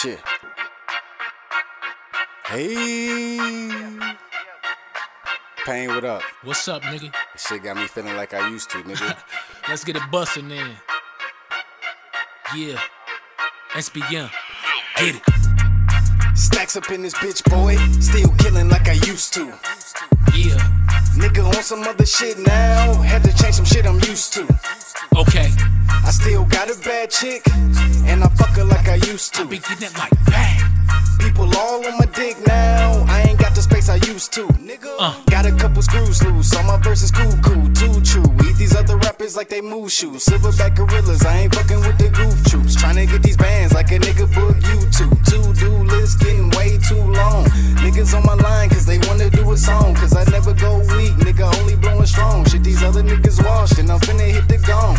Shit. Hey. Pain, what up? What's up, nigga? This shit got me feeling like I used to, nigga. Let's get it bustin' then. Yeah. SPM. Get it. Stacks up in this bitch, boy. Still killing like I used to. Yeah. Nigga on some other shit now. Had to change some shit I'm used to. Okay. I still got a bad chick, and I fuck her like I used to. Be getting it like bang. People all on my dick now. I ain't got the space I used to. Nigga, Uh. got a couple screws loose. All my verses cool, cool, too true. Eat these other rappers like they move shoes. Silverback gorillas, I ain't fucking with the goof troops. Trying to get these bands like a nigga book YouTube. To do list getting way too long. Niggas on my line cause they wanna do a song. Cause I never go weak, nigga, only blowing strong. Shit, these other niggas washed and I'm finna hit the gong.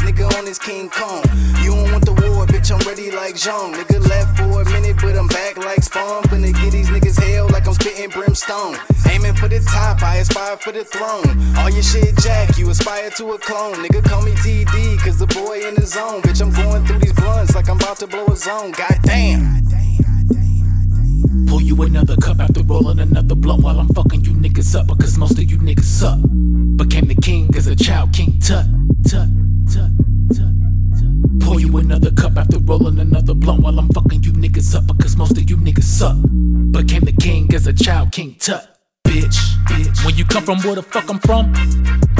Nigga on this King Kong. You don't want the war, bitch, I'm ready like Jean. Nigga left for a minute, but I'm back like Spawn. Finna get these niggas hell like I'm spitting brimstone. Aiming for the top, I aspire for the throne. All your shit jack, you aspire to a clone. Nigga call me TD, cause the boy in the zone. Bitch, I'm going through these blunts like I'm about to blow a zone. Goddamn. Pull you another cup after rolling another blunt while I'm fucking you niggas up because most of you niggas suck. Became the king as a child, King Tut, Tut, Tut, Tut, rolling another blunt while I'm fucking you niggas up because most of you niggas suck. Became the king as a child, King Tut. Bitch, bitch. When you come from where the fuck I'm from,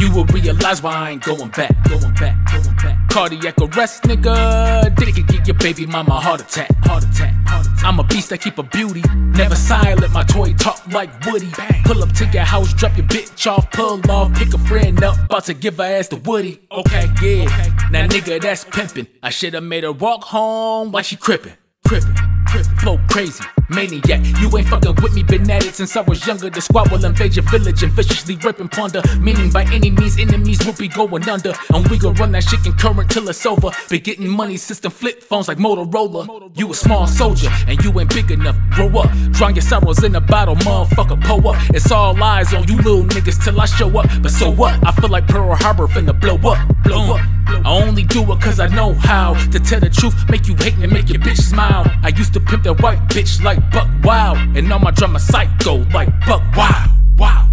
you will realize why I ain't going back, going back, going back. Cardiac arrest, nigga. It could give your baby mama a heart attack, heart attack, heart attack. I'm a beast that keep a beauty. Never silent, my toy talk like Woody. Pull up to your house, drop your bitch off, pull off, pick a friend up, about to give her ass to Woody. Okay, yeah. Now, nigga, that's pimpin'. I shoulda made her walk home while she crippin', crippin'. Flow crazy, maniac. You ain't fucking with me, been at it since I was younger. The squad will invade your village and viciously rape and plunder. Meaning by any means, enemies will be going under. And we gon' run that shit concurrent till it's over. Be getting money, system flip phones like Motorola. You a small soldier and you ain't big enough. Grow up, drown your sorrows in a bottle, motherfucker. Pull up. It's all eyes on you little niggas till I show up. But so what? I feel like Pearl Harbor finna blow up, blow up. I only do it cause I know how to tell the truth, make you hate and make your bitch smile. I used to pimp that white bitch like Buck Wild, and all my drama psycho like Buck Wild. Wow.